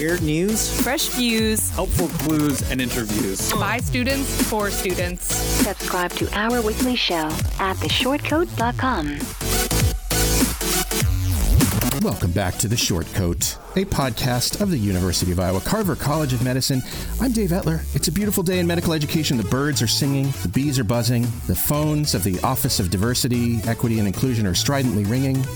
Weird news, fresh views, helpful clues, and interviews. By students, for students. Subscribe to our weekly show at theshortcoat.com. Welcome back to The Short Coat, a podcast of the University of Iowa Carver College of Medicine. I'm Dave Etler. It's a beautiful day in medical education. The birds are singing, the bees are buzzing, the phones of the Office of Diversity, Equity, and Inclusion are stridently ringing.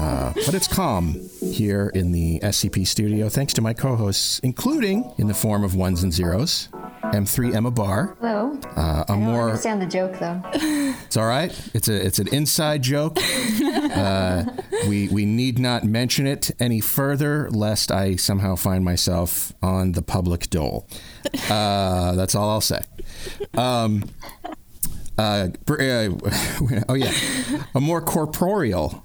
Uh, but it's calm here in the SCP studio, thanks to my co hosts, including in the form of ones and zeros. M3 Emma Barr. Hello. Uh, a I don't more, understand the joke though. It's all right. It's a it's an inside joke. Uh, we we need not mention it any further, lest I somehow find myself on the public dole. Uh, that's all I'll say. Um, uh, uh oh yeah, a more corporeal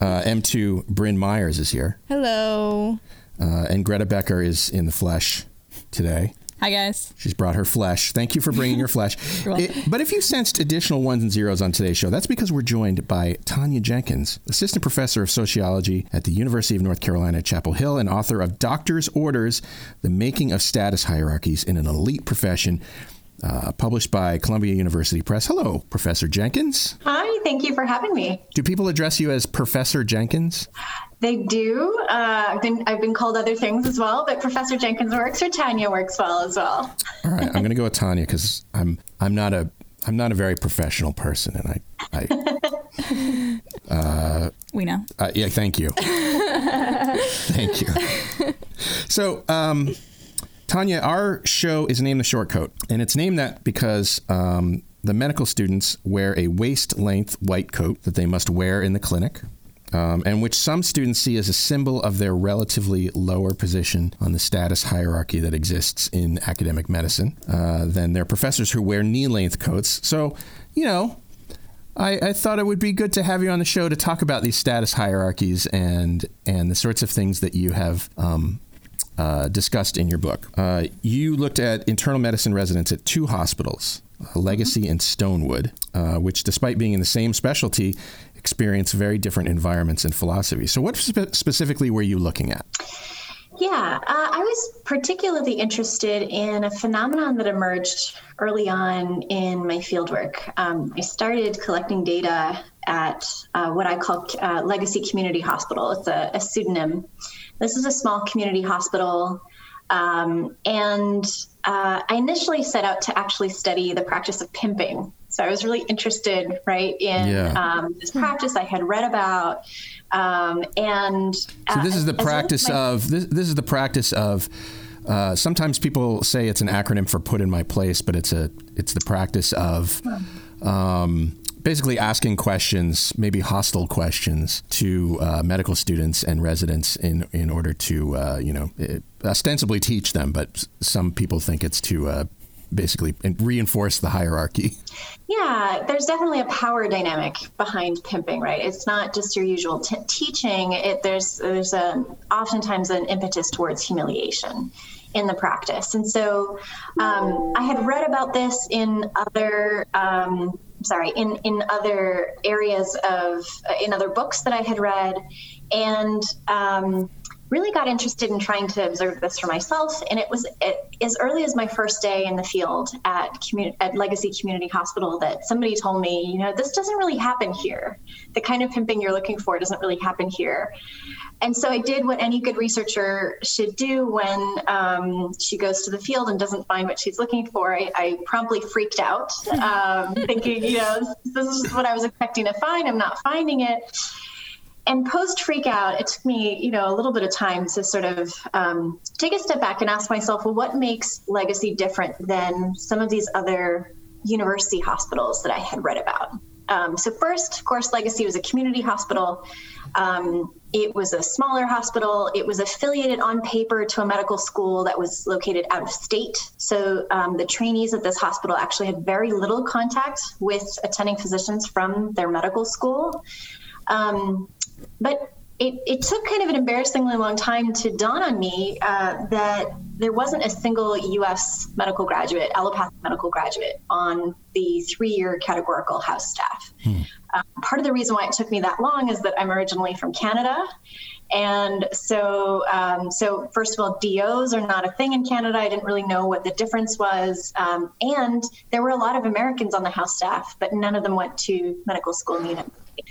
uh, M2 Bryn Myers is here. Hello. Uh, and Greta Becker is in the flesh today. Hi, guys. She's brought her flesh. Thank you for bringing your flesh. It, but if you sensed additional ones and zeros on today's show, that's because we're joined by Tania Jenkins, assistant professor of sociology at the University of North Carolina Chapel Hill and author of Doctor's Orders The Making of Status Hierarchies in an Elite Profession uh, published by Columbia University Press. Hello, Professor Jenkins. Hi, thank you for having me. Do people address you as Professor Jenkins? They do. Uh, I've been I've been called other things as well, but Professor Jenkins works or Tania works well as well. All right, I'm going to go with Tania because I'm I'm not a I'm not a very professional person, and I I. Uh, we know. Uh, yeah, thank you. thank you. So, um, Tania, our show is named The Short Shortcoat, and it's named that because um, the medical students wear a waist length white coat that they must wear in the clinic. Um, and which some students see as a symbol of their relatively lower position on the status hierarchy that exists in academic medicine uh, than their professors who wear knee length coats. So, you know, I, I, thought it would be good to have you on the show to talk about these status hierarchies and and the sorts of things that you have um, uh, discussed in your book. Uh, you looked at internal medicine residents at two hospitals, uh, Legacy mm-hmm. and Stonewood, uh, which, despite being in the same specialty, experience very different environments and philosophies. So, what spe- specifically were you looking at? Yeah, uh, I was particularly interested in a phenomenon that emerged early on in my fieldwork. Um, I started collecting data at uh, what I call Legacy Community Hospital. It's a, a pseudonym this is a small community hospital. Um, and uh, I initially set out to actually study the practice of pimping. So I was really interested, right, in yeah. um, this practice I had read about, um, and uh, so this is the practice well my- of this. This is the practice of. Uh, sometimes people say it's an acronym for "put in my place," but it's a it's the practice of um, basically asking questions, maybe hostile questions, to uh, medical students and residents in in order to uh, you know eh, ostensibly teach them, but some people think it's to uh, basically reinforce the hierarchy. Yeah, there's definitely a power dynamic behind pimping, right? It's not just your usual t- teaching. It there's there's a oftentimes an impetus towards humiliation in the practice, and so um, I had read about this in other. Um, sorry in in other areas of uh, in other books that I had read, and um, really got interested in trying to observe this for myself. And it was it, as early as my first day in the field at commu- at Legacy Community Hospital that somebody told me, you know, this doesn't really happen here. The kind of pimping you're looking for doesn't really happen here. And so I did what any good researcher should do when um, she goes to the field and doesn't find what she's looking for. I, I promptly freaked out, um, thinking, you know, this is what I was expecting to find. I'm not finding it. And post freak out, it took me, you know, a little bit of time to sort of um, take a step back and ask myself, well, what makes Legacy different than some of these other university hospitals that I had read about? Um, so first, of course, Legacy was a community hospital. Um, it was a smaller hospital. It was affiliated on paper to a medical school that was located out of state. So um, the trainees at this hospital actually had very little contact with attending physicians from their medical school. Um, but it, it, took kind of an embarrassingly long time to dawn on me uh, that there wasn't a single US medical graduate, allopathic medical graduate, on the three year categorical house staff. Hmm. Uh, part of the reason why it took me that long is that I'm originally from Canada. And so, um, so first of all, DOs are not a thing in Canada. I didn't really know what the difference was. Um, and there were a lot of Americans on the house staff, but none of them went to medical school in the United States.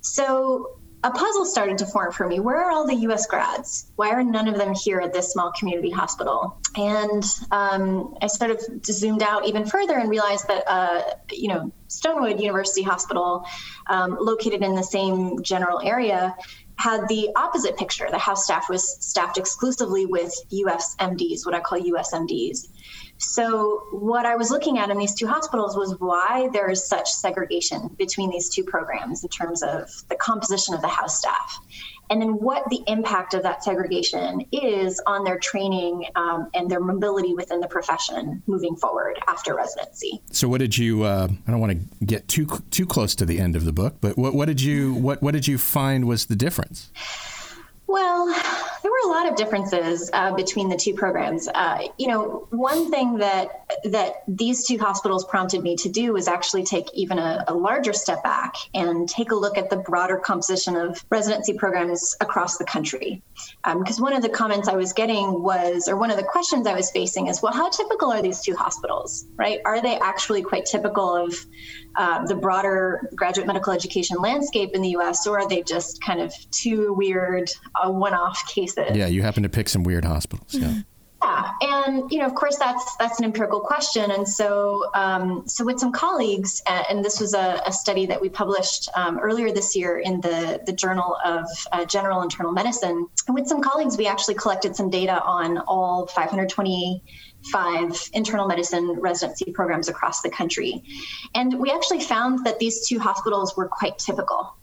So a puzzle started to form for me. Where are all the US grads? Why are none of them here at this small community hospital? And um, I sort of zoomed out even further and realized that, uh, you know, Stonewood University Hospital, um, located in the same general area, had the opposite picture. The house staff was staffed exclusively with US MDs, what I call US MDs. So, what I was looking at in these two hospitals was why there is such segregation between these two programs in terms of the composition of the house staff, and then what the impact of that segregation is on their training um, and their mobility within the profession moving forward after residency. So, what did you? Uh, I don't want to get too too close to the end of the book, but what, what did you what what did you find was the difference? Well, there were a lot of differences uh, between the two programs. Uh, you know, one thing that that these two hospitals prompted me to do was actually take even a, a larger step back and take a look at the broader composition of residency programs across the country. Because um, one of the comments I was getting was, or one of the questions I was facing is, well, how typical are these two hospitals, right? Are they actually quite typical of uh, the broader graduate medical education landscape in the U.S., or are they just kind of two weird uh, one-off cases? Yeah, you happen to pick some weird hospitals. Yeah. Yeah, and you know, of course, that's that's an empirical question, and so um, so with some colleagues, and this was a, a study that we published um, earlier this year in the the Journal of uh, General Internal Medicine. And with some colleagues, we actually collected some data on all 520 five internal medicine residency programs across the country. And we actually found that these two hospitals were quite typical.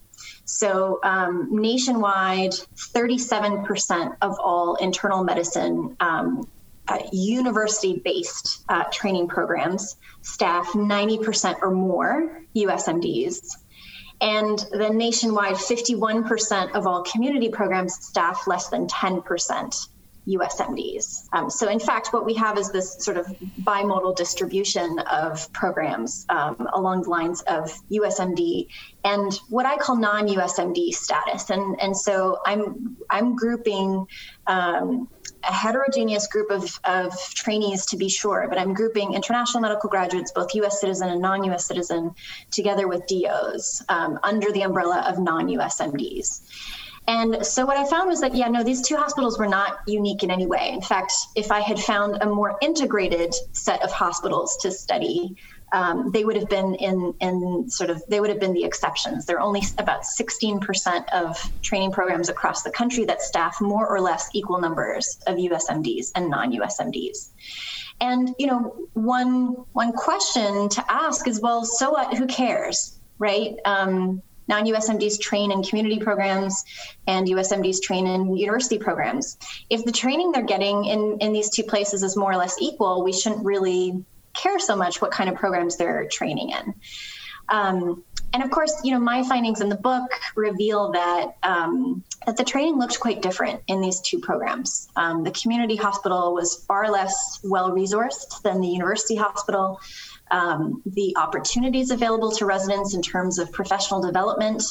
So, um, nationwide, 37% of all internal medicine um, uh, university based uh, training programs staff 90% or more USMDs. And the nationwide 51% of all community programs staff less than 10% USMDs. Um, so, in fact, what we have is this sort of bimodal distribution of programs um, along the lines of USMD and what I call non-USMD status. And and so I'm I'm grouping. Um, a heterogeneous group of, of trainees to be sure, but I'm grouping international medical graduates, both US citizen and non US citizen, together with DOs um, under the umbrella of non USMDs. And so what I found was that, yeah, no, these two hospitals were not unique in any way. In fact, if I had found a more integrated set of hospitals to study, um, they would have been in, in sort of, they would have been the exceptions. There are only about 16% of training programs across the country that staff more or less equal numbers of USMDs and non-USMDs. And, you know, one, one question to ask is, well, so what, who cares, right? Um, non-USMDs train in community programs and USMDs train in university programs. If the training they're getting in, in these two places is more or less equal, we shouldn't really care so much what kind of programs they're training in. Um, and of course, you know, my findings in the book reveal that um, that the training looked quite different in these two programs. Um, the community hospital was far less well resourced than the university hospital um, the opportunities available to residents in terms of professional development,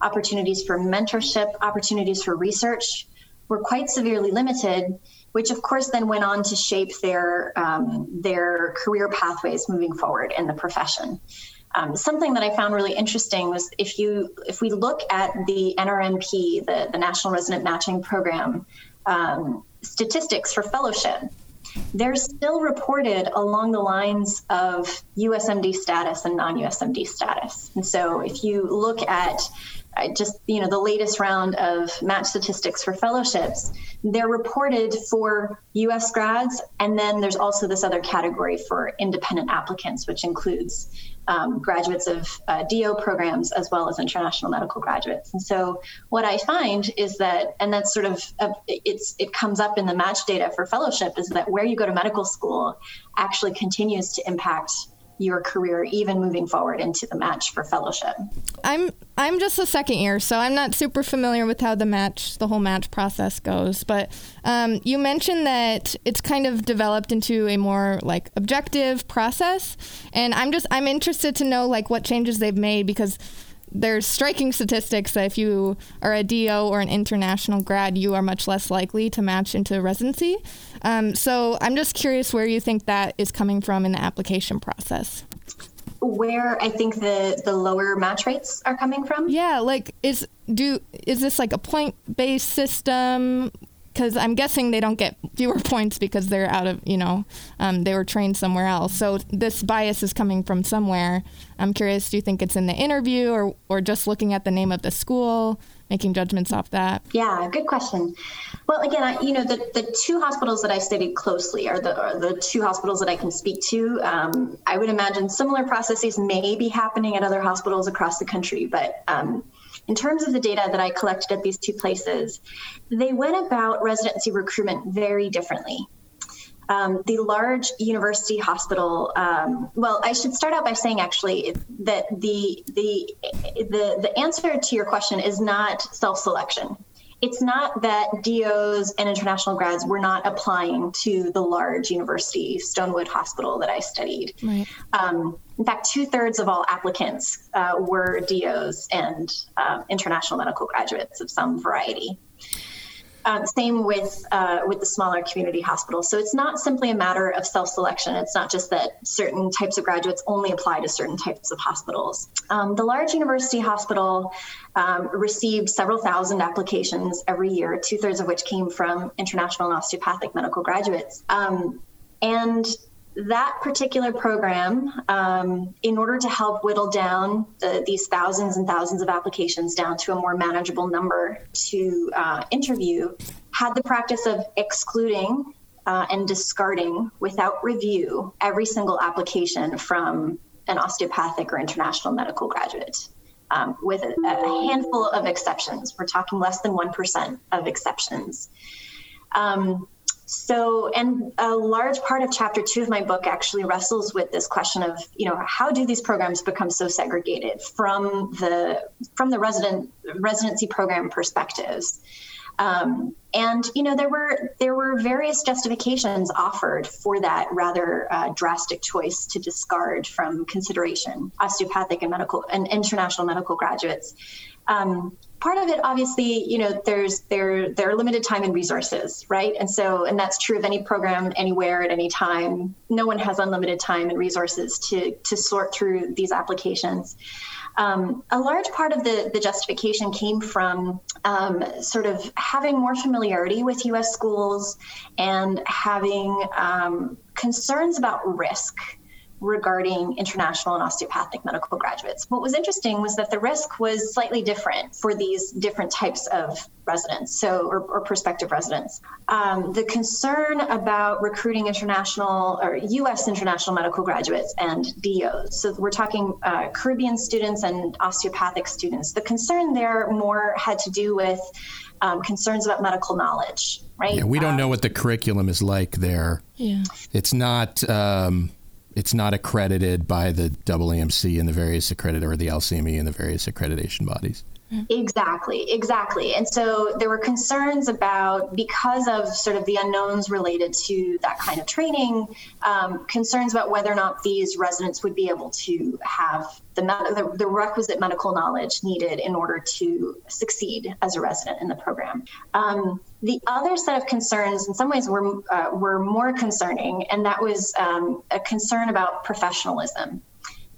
opportunities for mentorship, opportunities for research were quite severely limited, which of course then went on to shape their um, their career pathways moving forward in the profession. Um, something that I found really interesting was if you if we look at the NRMP, the, the National Resident Matching Program, um, statistics for fellowship, they're still reported along the lines of USMD status and non USMD status. And so if you look at just you know the latest round of match statistics for fellowships they're reported for us grads and then there's also this other category for independent applicants which includes um, graduates of uh, do programs as well as international medical graduates. And so what i find is that and that's sort of uh, it's it comes up in the match data for fellowship is that where you go to medical school actually continues to impact your career even moving forward into the match for fellowship? I'm i'm just a second year so i'm not super familiar with how the match the whole match process goes. But um, you mentioned that it's kind of developed into a more like objective process. And i'm just i'm interested to know like what changes they've made because there's striking statistics that if you are a DO or an international grad, you are much less likely to match into residency. Um, so I'm just curious where you think that is coming from in the application process. Where I think the the lower match rates are coming from? Yeah, like is do is this like a point based system? because I'm guessing they don't get fewer points because they're out of, you know, um, they were trained somewhere else. So this bias is coming from somewhere. I'm curious, do you think it's in the interview or, or just looking at the name of the school, making judgments off that? Yeah, good question. Well, again, I, you know, the, the two hospitals that I studied closely are the, are the two hospitals that I can speak to. Um, I would imagine similar processes may be happening at other hospitals across the country, but um, in terms of the data that I collected at these two places, they went about residency recruitment very differently. Um, the large university hospital. Um, well, I should start out by saying actually that the the the the answer to your question is not self selection it's not that DOs and international grads were not applying to the large university, Stonewood Hospital, that I studied. Right. Um, in fact, two thirds of all applicants uh, were DOs and uh, international medical graduates of some variety. Um, same with uh, with the smaller community hospitals. So it's not simply a matter of self selection. It's not just that certain types of graduates only apply to certain types of hospitals. Um, the large university hospital um, received several thousand applications every year, two thirds of which came from international and osteopathic medical graduates. Um, and that particular program, um, in order to help whittle down the, these thousands and thousands of applications down to a more manageable number to uh, interview, had the practice of excluding uh, and discarding without review every single application from an osteopathic or international medical graduate. Um, with a, a, handful of exceptions. We're talking less than 1% of exceptions. Um, so, and a large part of chapter two of my book actually wrestles with this question of, you know, how do these programs become so segregated from the from the resident residency program perspectives? Um, and you know there were there were various justifications offered for that rather uh, drastic choice to discard from consideration osteopathic and medical and international medical graduates. Um, part of it obviously you know there's there there are limited time and resources right? And so and that's true of any program anywhere at any time. No one has unlimited time and resources to to sort through these applications. Um, a large part of the, the justification came from um, sort of having more familiarity with US schools and having um, concerns about risk regarding international and osteopathic medical graduates. What was interesting was that the risk was slightly different for these different types of residents, so or, or prospective residents. Um, the concern about recruiting international or U.S. international medical graduates and DOs. So we're talking uh, Caribbean students and osteopathic students. The concern there more had to do with um, concerns about medical knowledge, right? Yeah, we don't um, know what the curriculum is like there. Yeah, it's not. Um, it's not accredited by the AAMC and the various accredited or the LCME and the various accreditation bodies. Exactly, exactly. And so there were concerns about, because of sort of the unknowns related to that kind of training, um, concerns about whether or not these residents would be able to have the, the, the, requisite medical knowledge needed in order to succeed as a resident in the program. Um, the other set of concerns, in some ways, were, uh, were more concerning, and that was um, a concern about professionalism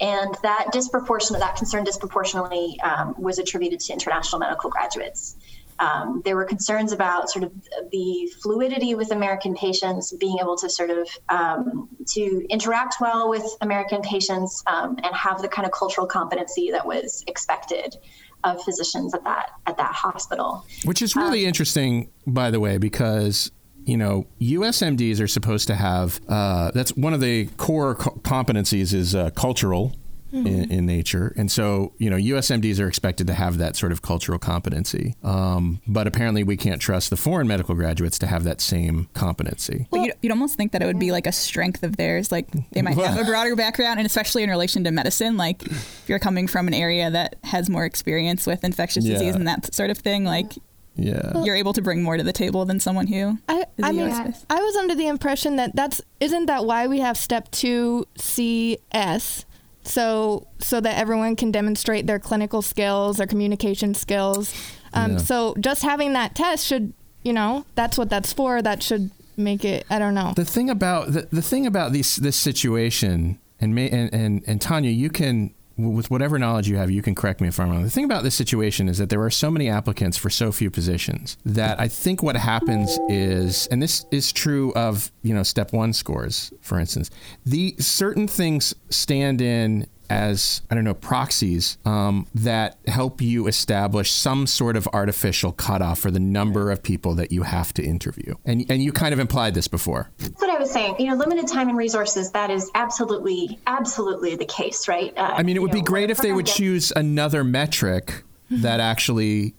and that disproportionate that concern disproportionately um, was attributed to international medical graduates. Um, there were concerns about sort of the fluidity with American patients, being able to sort of um, to interact well with American patients um, and have the kind of cultural competency that was expected of physicians at that at that hospital. Which is really um, interesting, by the way, because you know, USMDs are supposed to have. Uh, that's one of the core co- competencies is uh, cultural mm-hmm. in, in, nature. And so, you know, USMDs are expected to have that sort of cultural competency. Um, but apparently, we can't trust the foreign medical graduates to have that same competency. Well, you'd, you'd almost think that it would be like a strength of theirs. Like they might have a broader background, and especially in relation to medicine. Like if you're coming from an area that has more experience with infectious yeah. disease and that sort of thing, like yeah you're able to bring more to the table than someone who I, I mean I was under the impression that that's isn't that why we have step 2 CS so so that everyone can demonstrate their clinical skills, their communication skills. Um, yeah. So just having that test should, you know, that's what that's for. That should make it. I don't know. The thing about the, the thing about this this situation, and may, and, and and Tania, you can with whatever knowledge you have, you can correct me if I'm wrong. The thing about this situation is that there are so many applicants for so few positions that I think what happens is, and this is true of you know step one scores, for instance, the certain things stand in as I don't know proxies um, that help you establish some sort of artificial cutoff for the number of people that you have to interview. And and you kind of implied this before. That's what I was saying. You know, limited time and resources. That is absolutely absolutely the case, right? Uh, I mean, it would be great if they would choose another metric mm-hmm. that actually.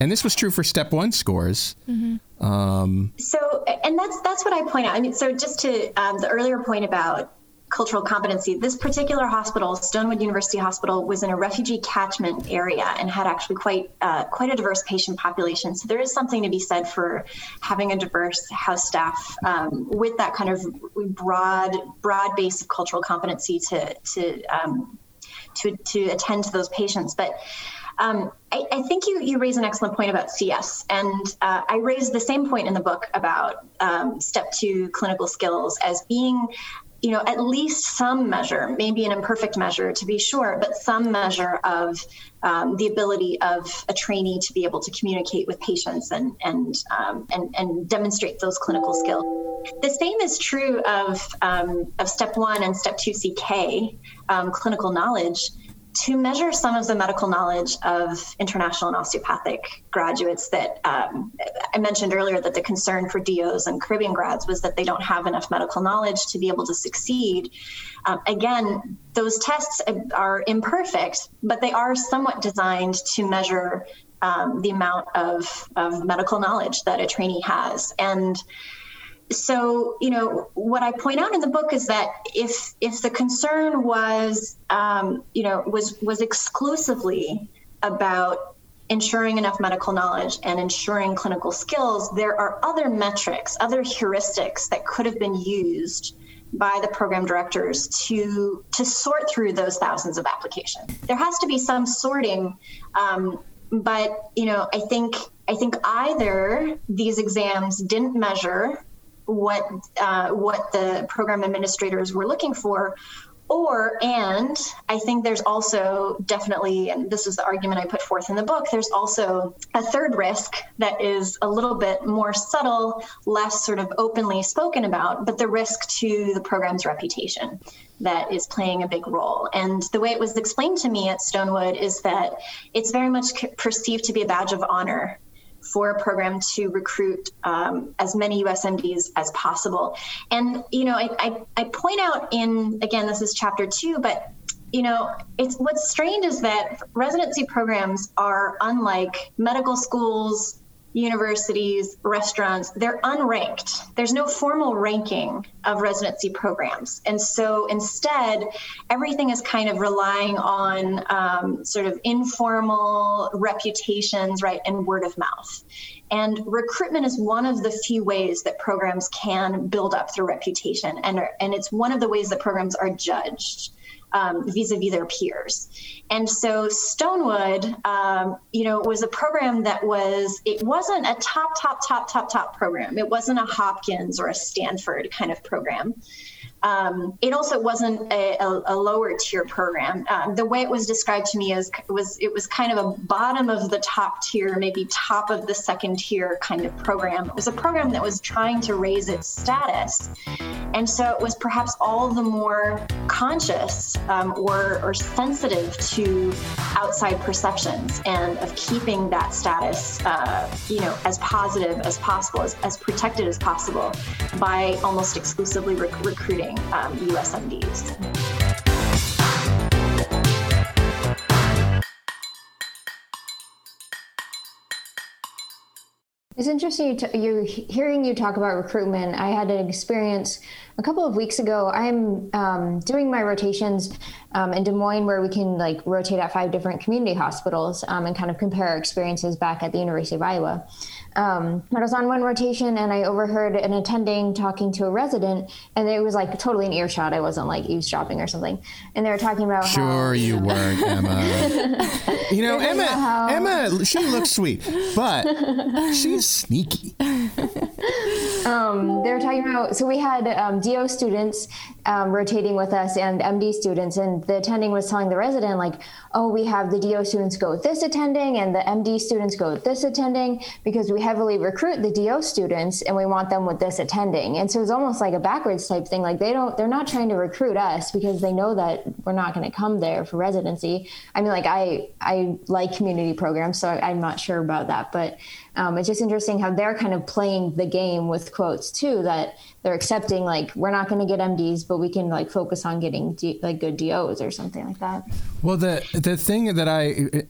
And this was true for step one scores. Mm-hmm. Um, so, and that's that's what I point out. I mean, so just to um, the earlier point about cultural competency. This particular hospital, Stonewood University Hospital, was in a refugee catchment area and had actually quite uh, quite a diverse patient population. So there is something to be said for having a diverse house staff um, with that kind of broad broad base of cultural competency to to um, to to attend to those patients, but. Um, I, I, think you, you raise an excellent point about CS, and uh, I raise the same point in the book about um, step two clinical skills as being you know, at least some measure, maybe an imperfect measure to be sure, but some measure of um, the ability of a trainee to be able to communicate with patients and and um, and, and demonstrate those clinical skills. The same is true of um, of step one and step two CK, um, clinical knowledge to measure some of the medical knowledge of international and osteopathic graduates that um, I mentioned earlier that the concern for DOs and Caribbean grads was that they don't have enough medical knowledge to be able to succeed. Um, again, those tests are imperfect, but they are somewhat designed to measure um, the amount of, of medical knowledge that a trainee has. And so you know what i point out in the book is that if if the concern was um, you know was was exclusively about ensuring enough medical knowledge and ensuring clinical skills there are other metrics other heuristics that could have been used by the program directors to to sort through those thousands of applications. There has to be some sorting um, but you know i think i think either these exams didn't measure what uh, what the program administrators were looking for. Or and i think there's also definitely and this is the argument i put forth in the book there's also a third risk that is a little bit more subtle less sort of openly spoken about but the risk to the program's reputation that is playing a big role. And the way it was explained to me at stonewood is that it's very much perceived to be a badge of honor for a program to recruit um, as many USMDs as possible. And, you know, I, I, I point out in, again, this is chapter two, but you know, it's what's strange is that residency programs are unlike medical schools, universities, restaurants, they're unranked. There's no formal ranking of residency programs. And so instead, everything is kind of relying on um, sort of informal reputations, right, and word of mouth. And recruitment is one of the few ways that programs can build up their reputation. And, and it's one of the ways that programs are judged um, vis-a-vis their peers. And so Stonewood, um, you know, was a program that was, it wasn't a top, top, top, top, top program. It wasn't a Hopkins or a Stanford kind of program. Um, it also wasn't a, a, a lower tier program. Um, the way it was described to me as was it was kind of a bottom of the top tier, maybe top of the second tier kind of program. It was a program that was trying to raise its status And so it was perhaps all the more conscious um, or, or sensitive to outside perceptions and of keeping that status, uh, you know, as positive as possible, as, as protected as possible by almost exclusively rec- recruiting um, USMDs. It's interesting you t- you're hearing you talk about recruitment. I had an experience a couple of weeks ago. I'm um, doing my rotations um, in Des Moines, where we can like rotate at five different community hospitals um, and kind of compare our experiences back at the University of Iowa. Um, I was on one rotation and I overheard an attending talking to a resident, and it was like totally an earshot. I wasn't like eavesdropping or something. And they were talking about sure how, you weren't, Emma. you know, Emma. how- Emma, she looks sweet, but she's sneaky. Um, they were talking about so we had um, DO students um, rotating with us and MD students, and the attending was telling the resident like, "Oh, we have the DO students go with this attending, and the MD students go with this attending because we heavily recruit the DO students, and we want them with this attending." And so it's almost like a backwards type thing. Like they don't, they're not trying to recruit us because they know that we're not going to come there for residency. I mean, like I, I like community programs, so I, I'm not sure about that, but um, it's just interesting how they're kind of playing the game with quotes too that they're accepting like we're not going to get mds but we can like focus on getting D, like good dos or something like that Well, the the thing that I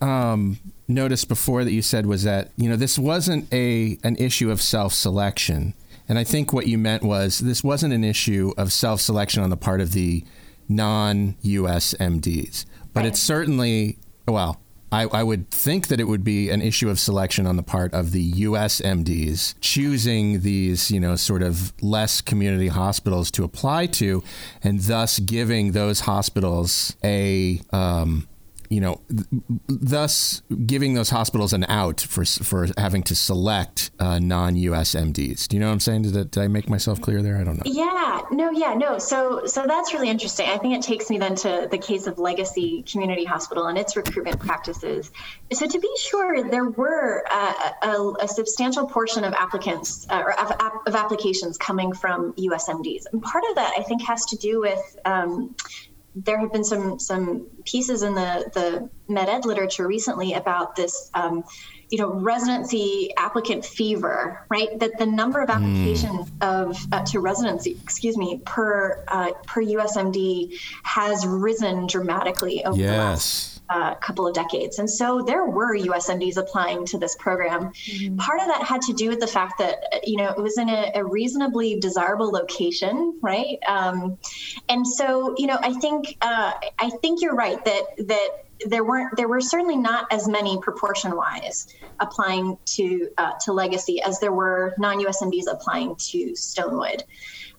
um, noticed before that you said was that you know this wasn't a an issue of self selection, and I think what you meant was this wasn't an issue of self selection on the part of the non U.S. MDs, but it's certainly well. I, I would think that it would be an issue of selection on the part of the U.S. MDs choosing these, you know, sort of less community hospitals to apply to, and thus giving those hospitals a, um, you know, th- thus giving those hospitals an out for for having to select uh, non-U.S. MDs. Do you know what I'm saying? Did, did I make myself clear there? I don't know. Yeah, no, yeah, no. So, so that's really interesting. I think it takes me then to the case of Legacy Community Hospital and its recruitment practices. So, to be sure, there were uh, a, a substantial portion of applicants uh, or of, of applications coming from USMDs, and part of that I think has to do with. Um, there have been some some pieces in the the med ed literature recently about this um, you know residency applicant fever right that the number of applications of uh, to residency excuse me per uh, per USMD has risen dramatically over the last Yes. Uh, couple of decades. And so there were USMDs applying to this program. Part of that had to do with the fact that, you know, it was in a, a reasonably desirable location, right? Um, and so, you know, I think, uh, I think you're right that, that there weren't, there were certainly not as many proportion wise applying to, uh, to legacy as there were non-USMDs applying to Stonewood.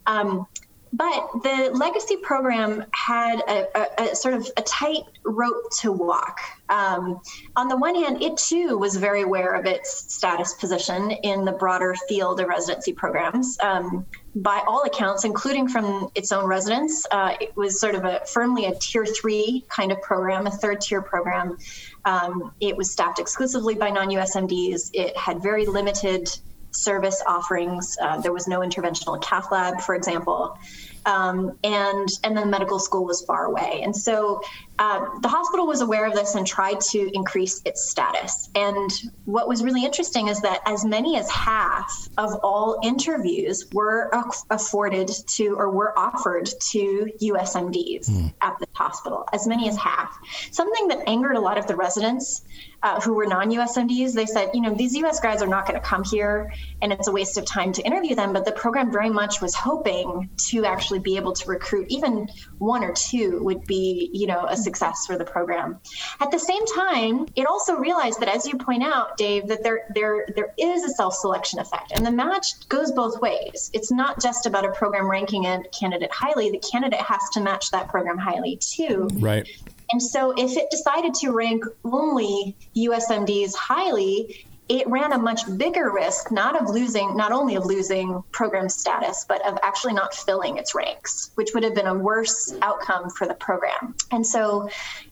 Um, but the legacy program had a, a, a sort of a tight rope to walk. Um, on the one hand, it too was very aware of its status position in the broader field of residency programs. Um, by all accounts, including from its own residents, uh, it was sort of a firmly a tier three kind of program, a third tier program. Um, it was staffed exclusively by non-USMDs. It had very limited service offerings. Uh, there was no interventional cath lab, for example, um, and and then medical school was far away. And so uh, the hospital was aware of this and tried to increase its status. And what was really interesting is that as many as half of all interviews were afforded to or were offered to USMDs at the hospital. As many as half. Something that angered a lot of the residents uh, who were non-USMDs. They said, you know, these US grads are not going to come here, and it's a waste of time to interview them. But the program very much was hoping to actually be able to recruit even one or two would be, you know, a success for the program. At the same time, it also realized that, as you point out, Dave, that there there there is a self-selection effect, and the match goes both ways. It's not just about a program ranking a candidate highly; the candidate has to match that program highly too. Right. And so if it decided to rank only USMDs highly, it ran a much bigger risk not of losing not only of losing program status but of actually not filling its ranks which would have been a worse outcome for the program and so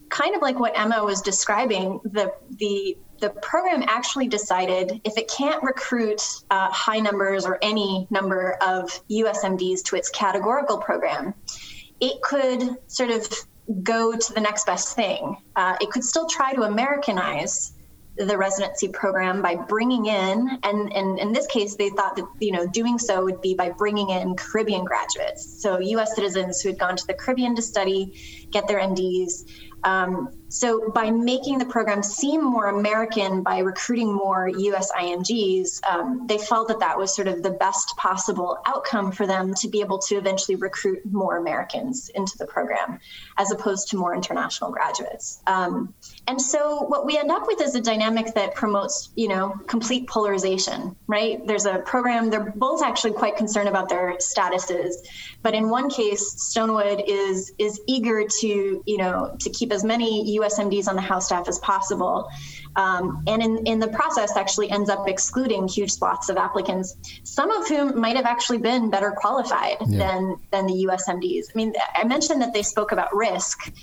kind of like what Emma was describing, the the the program actually decided if it can't recruit uh, high numbers or any number of USMDs to its categorical program, it could sort of go to the next best thing. Uh, it could still try to Americanize the residency program by bringing in and, and in this case they thought that you know doing so would be by bringing in caribbean graduates. So us citizens who had gone to the caribbean to study get their mds um, so by making the program seem more American by recruiting more U.S. IMGs, um, they felt that that was sort of the best possible outcome for them to be able to eventually recruit more Americans into the program, as opposed to more international graduates. Um, and so what we end up with is a dynamic that promotes, you know, complete polarization. Right? There's a program. They're both actually quite concerned about their statuses, but in one case, Stonewood is is eager to, you know, to keep as many USMDs on the House staff as possible. Um, and in, in the process actually ends up excluding huge swaths of applicants, some of whom might have actually been better qualified yeah. than, than the USMDs. I mean, I mentioned that they spoke about risk.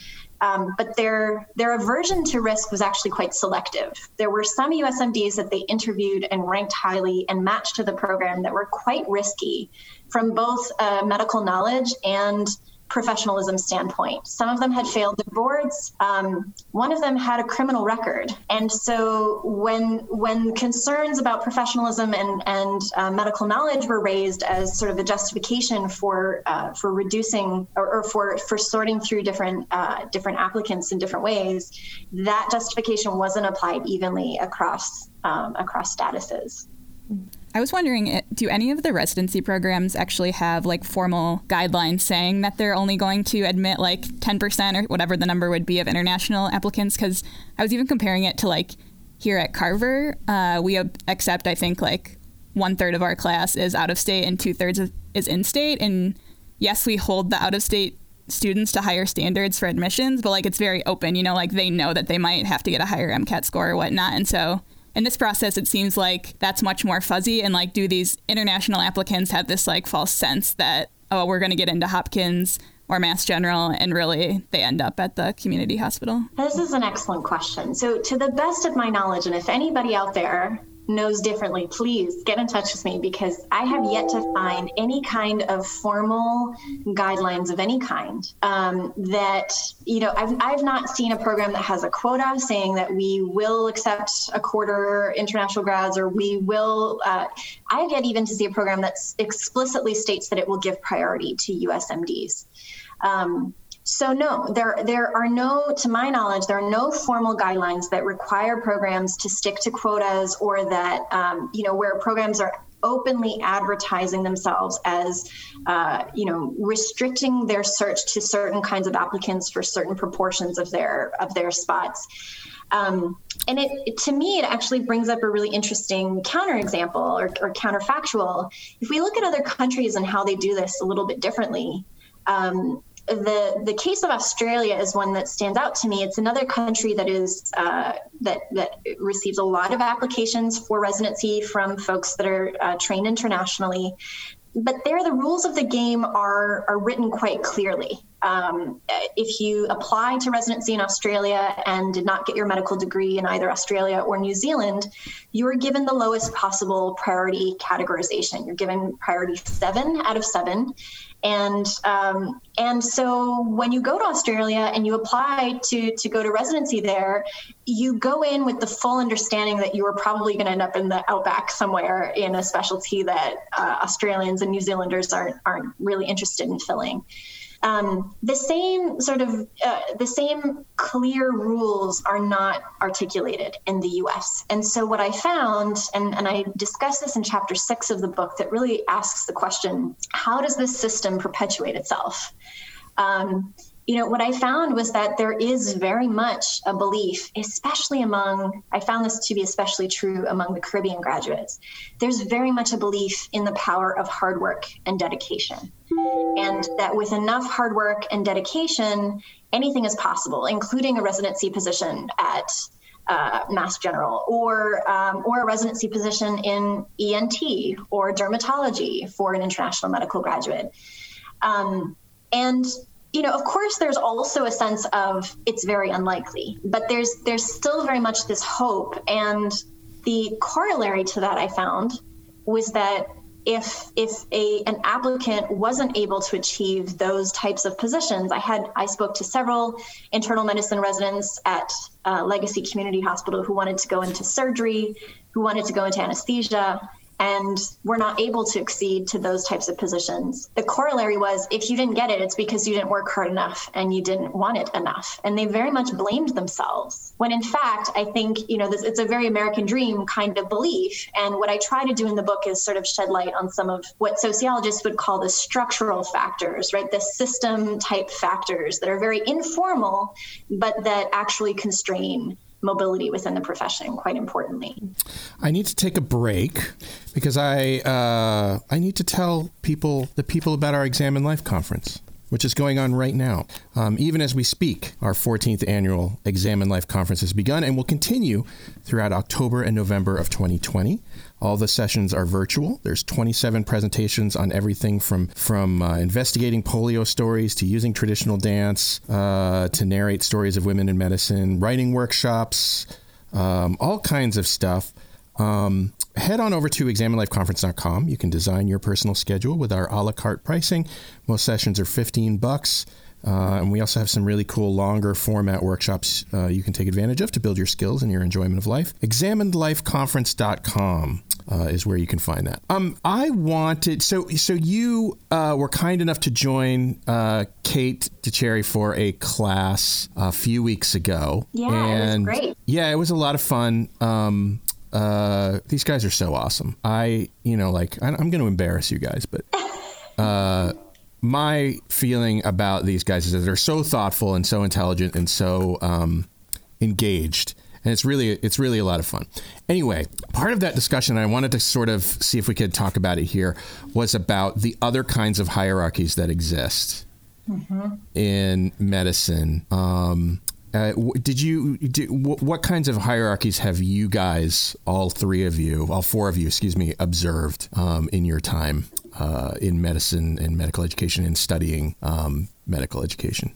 Um, but their their aversion to risk was actually quite selective. There were some USMDs that they interviewed and ranked highly and matched to the program that were quite risky from both uh, medical knowledge and professionalism standpoint. Some of them had failed the boards. Um, one of them had a criminal record, and so when when concerns about professionalism and and uh, medical knowledge were raised as sort of a justification for uh, for reducing or, or, for for sorting through different uh, different applicants in different ways, that justification wasn't applied evenly across um, across statuses. I was wondering, eh, do any of the residency programs actually have like formal guidelines saying that they're only going to admit like 10% or whatever the number would be of international applicants? Because I was even comparing it to like here at Carver, uh, we accept, I think, like one third of our class is out of state and two thirds is in state. And yes, we hold the out of state students to higher standards for admissions, but like it's very open, you know, like they know that they might have to get a higher MCAT score or whatnot. And so in this process, it seems like that's much more fuzzy. And like, do these international applicants have this like false sense that, oh, we're going to get into Hopkins or Mass General, and really they end up at the community hospital? This is an excellent question. So, to the best of my knowledge, and if anybody out there knows differently, please get in touch with me because I have yet to find any kind of formal guidelines of any kind um, that, you know, I've, I've not seen a program that has a quota saying that we will accept a quarter international grads or we will. Uh, I have yet even to see a program that explicitly states that it will give priority to USMDs. Um, so no, there there are no, to my knowledge, there are no formal guidelines that require programs to stick to quotas or that um, you know where programs are openly advertising themselves as uh, you know restricting their search to certain kinds of applicants for certain proportions of their of their spots. Um, and it, it, to me it actually brings up a really interesting counterexample or, or counterfactual if we look at other countries and how they do this a little bit differently um, the the case of Australia is one that stands out to me. It's another country that is uh, that that receives a lot of applications for residency from folks that are uh, trained internationally. But there, the rules of the game are are written quite clearly. Um, if you apply to residency in Australia and did not get your medical degree in either Australia or New Zealand, you are given the lowest possible priority categorization. You're given priority seven out of seven, and um, and so when you go to Australia and you apply to to go to residency there, you go in with the full understanding that you are probably going to end up in the outback somewhere in a specialty that uh, Australians and New Zealanders aren't aren't really interested in filling um, the same sort of uh, the same clear rules are not articulated in the U.S. And so what I found, and, and I discuss this in chapter six of the book, that really asks the question: How does this system perpetuate itself? Um, you know, what I found was that there is very much a belief, especially among, I found this to be especially true among the Caribbean graduates. There's very much a belief in the power of hard work and dedication. And that with enough hard work and dedication, anything is possible, including a residency position at uh, Mass General or um, or a residency position in ENT or dermatology for an international medical graduate. Um, and you know, of course, there's also a sense of it's very unlikely, but there's there's still very much this hope. And the corollary to that I found was that if if a an applicant wasn't able to achieve those types of positions, I had I spoke to several internal medicine residents at uh, Legacy Community Hospital who wanted to go into surgery, who wanted to go into anesthesia, and were not able to exceed to those types of positions. The corollary was if you didn't get it, it's because you didn't work hard enough and you didn't want it enough. And they very much blamed themselves. When in fact, I think, you know, this, it's a very American dream kind of belief. And what I try to do in the book is sort of shed light on some of what sociologists would call the structural factors, right? The system type factors that are very informal, but that actually constrain mobility within the profession quite importantly. I need to take a break because I uh, I need to tell people the people about our Examined Life conference which is going on right now. Um, even as we speak, our 14th annual Examined Life conference has begun and will continue throughout October and November of 2020. All the sessions are virtual. There's 27 presentations on everything from from uh, investigating polio stories to using traditional dance uh, to narrate stories of women in medicine, writing workshops, um, all kinds of stuff. Um, head on over to examinedlifeconference.com. You can design your personal schedule with our a la carte pricing. Most sessions are 15 bucks. Uh, and we also have some really cool longer format workshops uh, you can take advantage of to build your skills and your enjoyment of life. Examinedlifeconference.com uh, is where you can find that. Um, I wanted so so you uh, were kind enough to join uh, Kate DeCherry for a class a few weeks ago. Yeah, and it was great. Yeah, it was a lot of fun. Um, uh, these guys are so awesome. I, you know, like I, I'm going to embarrass you guys, but uh, my feeling about these guys is that they're so thoughtful and so intelligent and so um, engaged, and it's really it's really a lot of fun. Anyway, part of that discussion I wanted to sort of see if we could talk about it here was about the other kinds of hierarchies that exist in medicine. Um, uh, did you? Did, what kinds of hierarchies have you guys, all three of you, all four of you, excuse me, observed um, in your time uh, in medicine and medical education and studying um, medical education?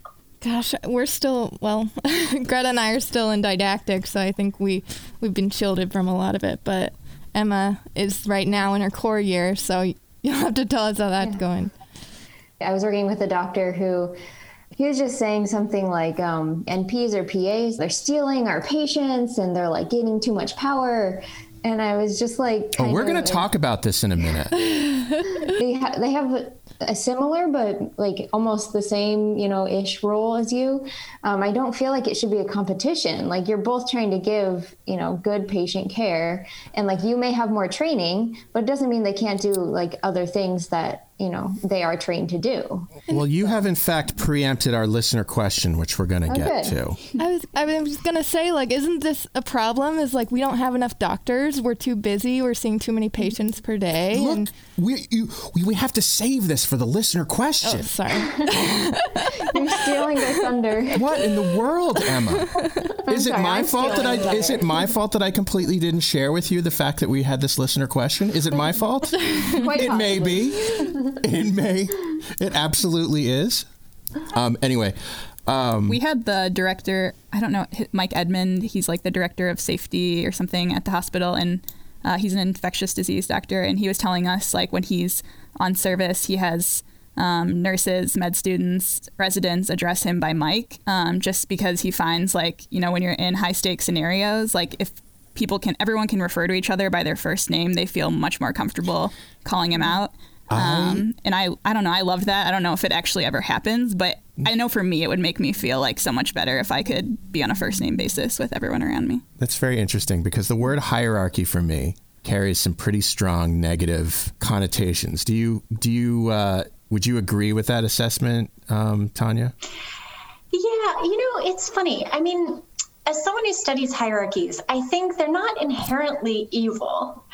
Gosh, we're still well. Greta and I are still in didactic, so I think we we've been shielded from a lot of it. But Emma is right now in her core year, so you'll have to tell us how that's going. I was working with a doctor who he was just saying something like um, NPs or PAs, they're stealing our patients and they're like gaining too much power. And I was just like, Oh, we're going to talk about this in a minute. They ha- they have a similar but like almost the same you know ish role as you. Um, I don't feel like it should be a competition. Like you're both trying to give you know good patient care, and like you may have more training, but it doesn't mean they can't do like other things that you know they are trained to do. well, you have in fact preempted our listener question, which we're going to Oh, get good. to. I was I was gonna say like, isn't this a problem? Is like we don't have enough doctors. We're too busy. We're seeing too many patients per day. Look, and we, you, we we have to save this for the listener question. oh, sorry. You're stealing their thunder. What in the world, Emma? Is it sorry, my I'm fault that I stealing is it my fault that I completely didn't share with you the fact that we had this listener question? Is it my fault? Quite it may be. It may. It absolutely is. Um, anyway, um, We had the director, I don't know, Mike Edmond. He's like the director of safety or something at the hospital, and uh, he's an infectious disease doctor. And he was telling us, like, when he's on service, he has um, nurses, med students, residents address him by Mike, um, just because he finds, like, you know, when you're in high stakes scenarios, like, if people can, everyone can refer to each other by their first name, they feel much more comfortable calling him out. Um, and I, I don't know. I love that. I don't know if it actually ever happens, but I know for me, it would make me feel like so much better if I could be on a first name basis with everyone around me. that's very interesting because the word hierarchy for me carries some pretty strong negative connotations. Do you do you uh, would you agree with that assessment, um, Tania? Yeah, you know, it's funny. I mean, as someone who studies hierarchies, I think they're not inherently evil.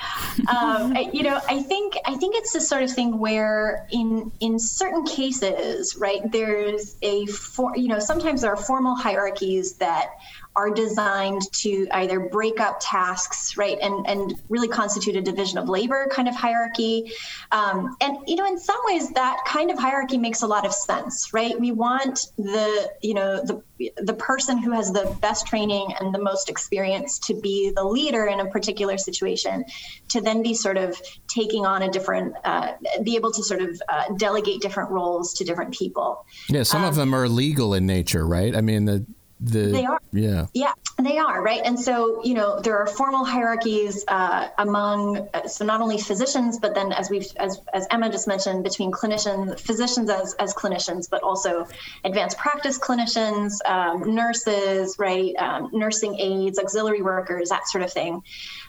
Um, I- you know, I think I think it's the sort of thing where in in certain cases, right, there's a for, you know sometimes there are formal hierarchies that are designed to either break up tasks, right, and and really constitute a division of labor kind of hierarchy. Um, and you know, in some ways, that kind of hierarchy makes a lot of sense, right? We want the you know the the person who has the best training and the most experience to be the leader in a particular situation, to then be sort of taking on a different, uh, be able to sort of uh, delegate different roles to different people. Yeah, some um, of them are legal in nature, right? I mean, the the, they are. Yeah. Yeah, they are, right? And so, you know, there are formal hierarchies uh, among, uh, so not only physicians, but then as we've, as, as Emma just mentioned, between clinicians, physicians as, as clinicians, but also advanced practice clinicians, um, nurses, right? Um, nursing aides, auxiliary workers, that sort of thing.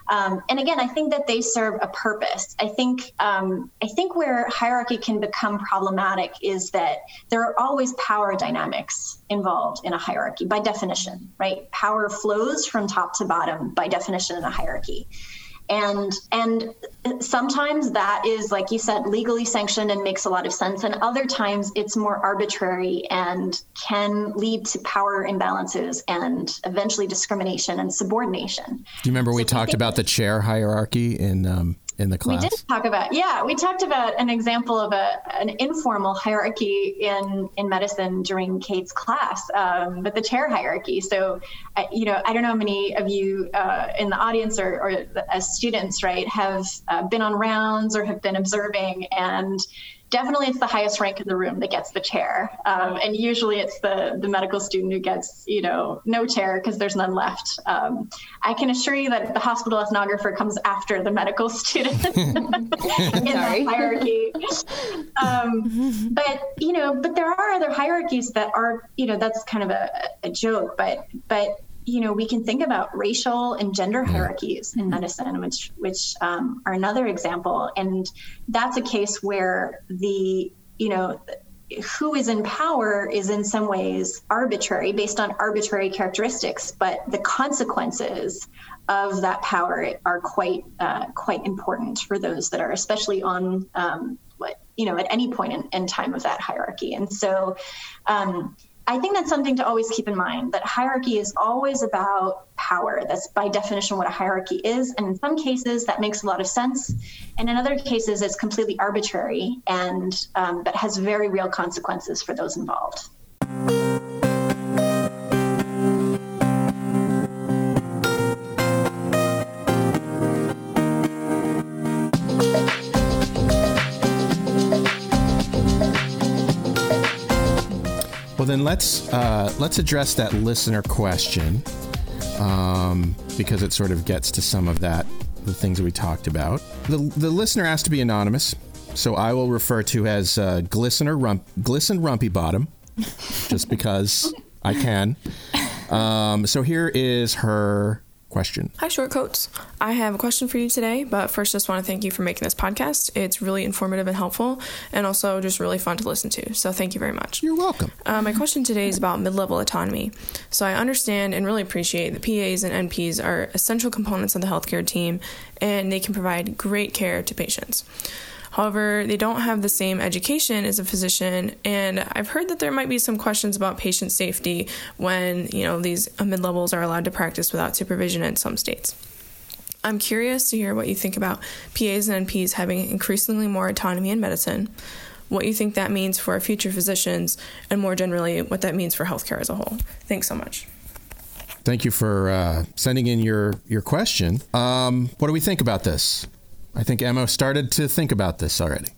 Um, and again, I think that they serve a purpose. I think um, I think where hierarchy can become problematic is that there are always power dynamics involved in a hierarchy by definition, right? Power flows from top to bottom by definition in a hierarchy and and sometimes that is like you said legally sanctioned and makes a lot of sense. And other times it's more arbitrary and can lead to power imbalances and eventually discrimination and subordination. Do you remember so we talked about the chair hierarchy in um, in the class? We did talk about yeah, we talked about an example of a an informal hierarchy in in medicine during Kate's class, um, but the chair hierarchy. So, uh, you know, I don't know how many of you uh, in the audience or, or as students, right, have uh, been on rounds or have been observing and definitely it's the highest rank in the room that gets the chair. Um, and usually it's the the medical student who gets you know no chair because there's none left. Um, i can assure you that the hospital ethnographer comes after the medical student in that hierarchy. Um, but you know but there are other hierarchies that are you know that's kind of a, a joke but but you know, we can think about racial and gender hierarchies in medicine, which which um, are another example, and that's a case where the you know who is in power is in some ways arbitrary based on arbitrary characteristics, but the consequences of that power are quite uh, quite important for those that are especially on um, what you know at any point in, in time of that hierarchy, and so. Um, I think that's something to always keep in mind that hierarchy is always about power. That's by definition what a hierarchy is. And in some cases, that makes a lot of sense. And in other cases, it's completely arbitrary and um, but has very real consequences for those involved. Well, then let's uh, let's address that listener question um, because it sort of gets to some of that the things that we talked about. The the listener asked to be anonymous, so I will refer to as uh, Glistener Rump Glisten Rumpybottom, just because I can. Um, so here is her question. Hi, Shortcoats. I have a question for you today, but first, just want to thank you for making this podcast. It's really informative and helpful, and also just really fun to listen to. So, thank you very much. You're welcome. Uh, my question today is about mid level autonomy. So, I understand and really appreciate that PAs and NPs are essential components of the healthcare team, and they can provide great care to patients. However, they don't have the same education as a physician, and I've heard that there might be some questions about patient safety when, you know, these mid levels are allowed to practice without supervision in some states. I'm curious to hear what you think about PAs and NPs having increasingly more autonomy in medicine, what you think that means for future physicians, and more generally, what that means for healthcare as a whole. Thanks so much. Thank you for uh, sending in your, your question. Um, what do we think about this? I think Emma started to think about this already.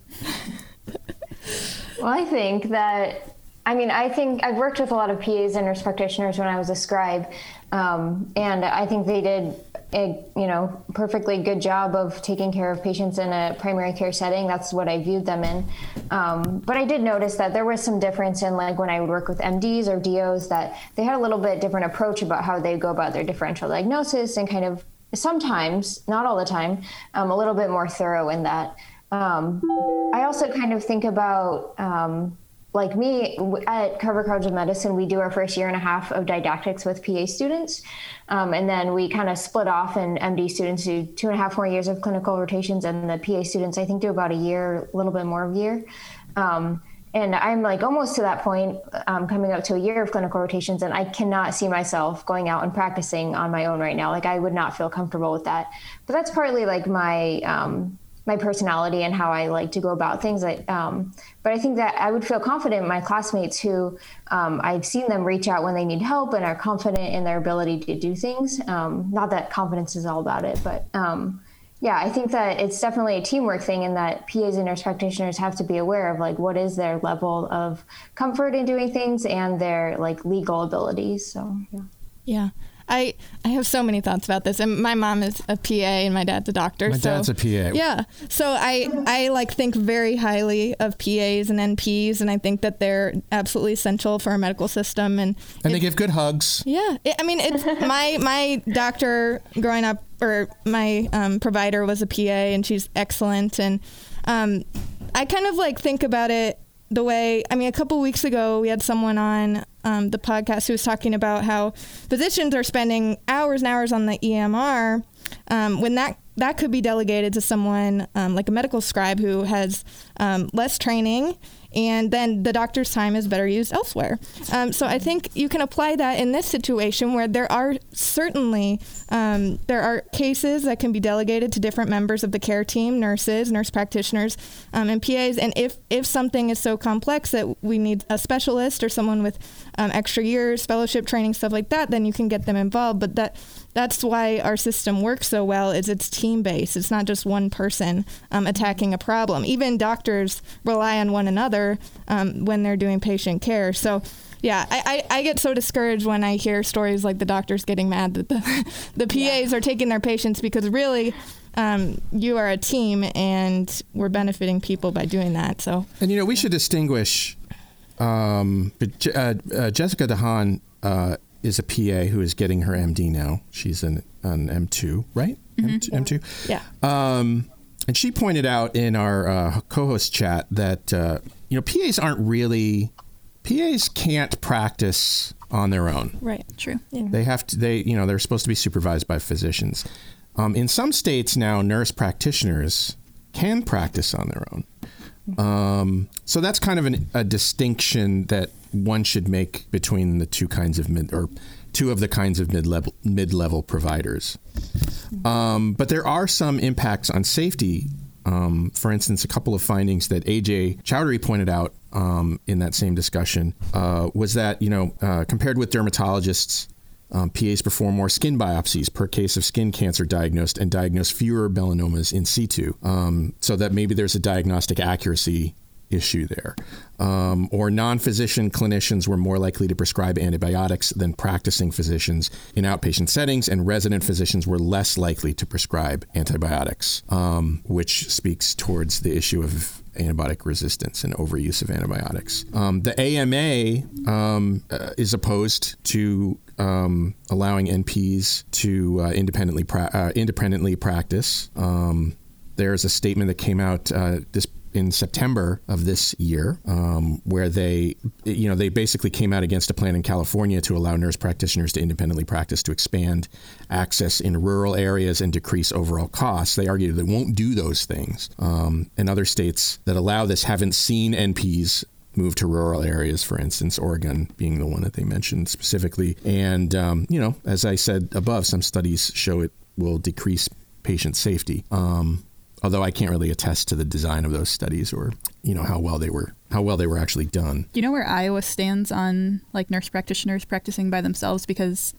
well, I think that, I mean, I think I've worked with a lot of PAs and nurse practitioners when I was a scribe, um, and I think they did a you know perfectly good job of taking care of patients in a primary care setting. That's what I viewed them in. Um, but I did notice that there was some difference in like when I would work with MDs or DOs that they had a little bit different approach about how they go about their differential diagnosis and kind of sometimes, not all the time, um, a little bit more thorough in that. Um, I also kind of think about, um, like me at Carver College of Medicine, we do our first year and a half of didactics with PA students. Um, and then we kind of split off, and MD students do two and a half more years of clinical rotations, and the PA students, I think, do about a year, a little bit more of a year. Um, and I'm like almost to that point, um, coming up to a year of clinical rotations, and I cannot see myself going out and practicing on my own right now. Like I would not feel comfortable with that. But that's partly like my um, my personality and how I like to go about things. That, um, but I think that I would feel confident my classmates who um, I've seen them reach out when they need help and are confident in their ability to do things. Um, not that confidence is all about it, but um, yeah, I think that it's definitely a teamwork thing, and that PAs and nurse practitioners have to be aware of like what is their level of comfort in doing things and their like legal abilities. So yeah. Yeah. I I have so many thoughts about this, and my mom is a PA and my dad's a doctor. My so, dad's a PA. Yeah, so I I like think very highly of PAs and NPs, and I think that they're absolutely essential for our medical system. And And they give good hugs. yeah, it, I mean, it's my my doctor growing up, or my um, provider was a PA, and she's excellent. And um, I kind of like think about it the way. I mean, a couple weeks ago, we had someone on um, the podcast who was talking about how physicians are spending hours and hours on the EMR um, when that that could be delegated to someone um, like a medical scribe who has um, less training and then the doctor's time is better used elsewhere. Um, so I think you can apply that in this situation where there are certainly um, there are cases that can be delegated to different members of the care team, nurses, nurse practitioners, um, and PAs. And if if something is so complex that we need a specialist or someone with um, extra years, fellowship training, stuff like that, then you can get them involved. But that that's why our system works so well is it's team based it's not just one person um, attacking a problem even doctors rely on one another um, when they're doing patient care so yeah, I, I, I, get so discouraged when I hear stories like the doctors getting mad that the, the PAs are taking their patients because really um, you are a team and we're benefiting people by doing that. So, and you know, we should distinguish. Um, uh, uh, Jessica DeHaan uh, is a PA who is getting her MD now. She's an, an M2, right? Mm-hmm. M2, Yeah. Um, and she pointed out in our uh, co-host chat that uh, you know PAs aren't really PAs can't practice on their own. Right. True. Yeah. They have to. They you know they're supposed to be supervised by physicians. Um, in some states now, nurse practitioners can practice on their own. Um, so that's kind of an, a distinction that one should make between the two kinds of mid or two of the kinds of mid-level mid-level providers. Um, but there are some impacts on safety. Um, for instance, a couple of findings that AJ Chowdhury pointed out um, in that same discussion uh, was that you know uh, compared with dermatologists. Um, PAs perform more skin biopsies per case of skin cancer diagnosed and diagnose fewer melanomas in situ. Um, so that maybe there's a diagnostic accuracy issue there. Um, or non physician clinicians were more likely to prescribe antibiotics than practicing physicians in outpatient settings, and resident physicians were less likely to prescribe antibiotics, um, which speaks towards the issue of antibiotic resistance and overuse of antibiotics. Um, the AMA um, uh, is opposed to um, allowing NPs to uh, independently pra- uh, independently practice. Um, there's a statement that came out uh, this in September of this year, um, where they, you know, they basically came out against a plan in California to allow nurse practitioners to independently practice to expand access in rural areas and decrease overall costs. They argued they won't do those things. Um, and other states that allow this haven't seen NPs move to rural areas, for instance, Oregon being the one that they mentioned specifically. And, um, you know, as I said above, some studies show it will decrease patient safety. Um, although I can't really attest to the design of those studies or you know how well they were how well they were actually done. Do you know where Iowa stands on like nurse practitioners practicing by themselves? Because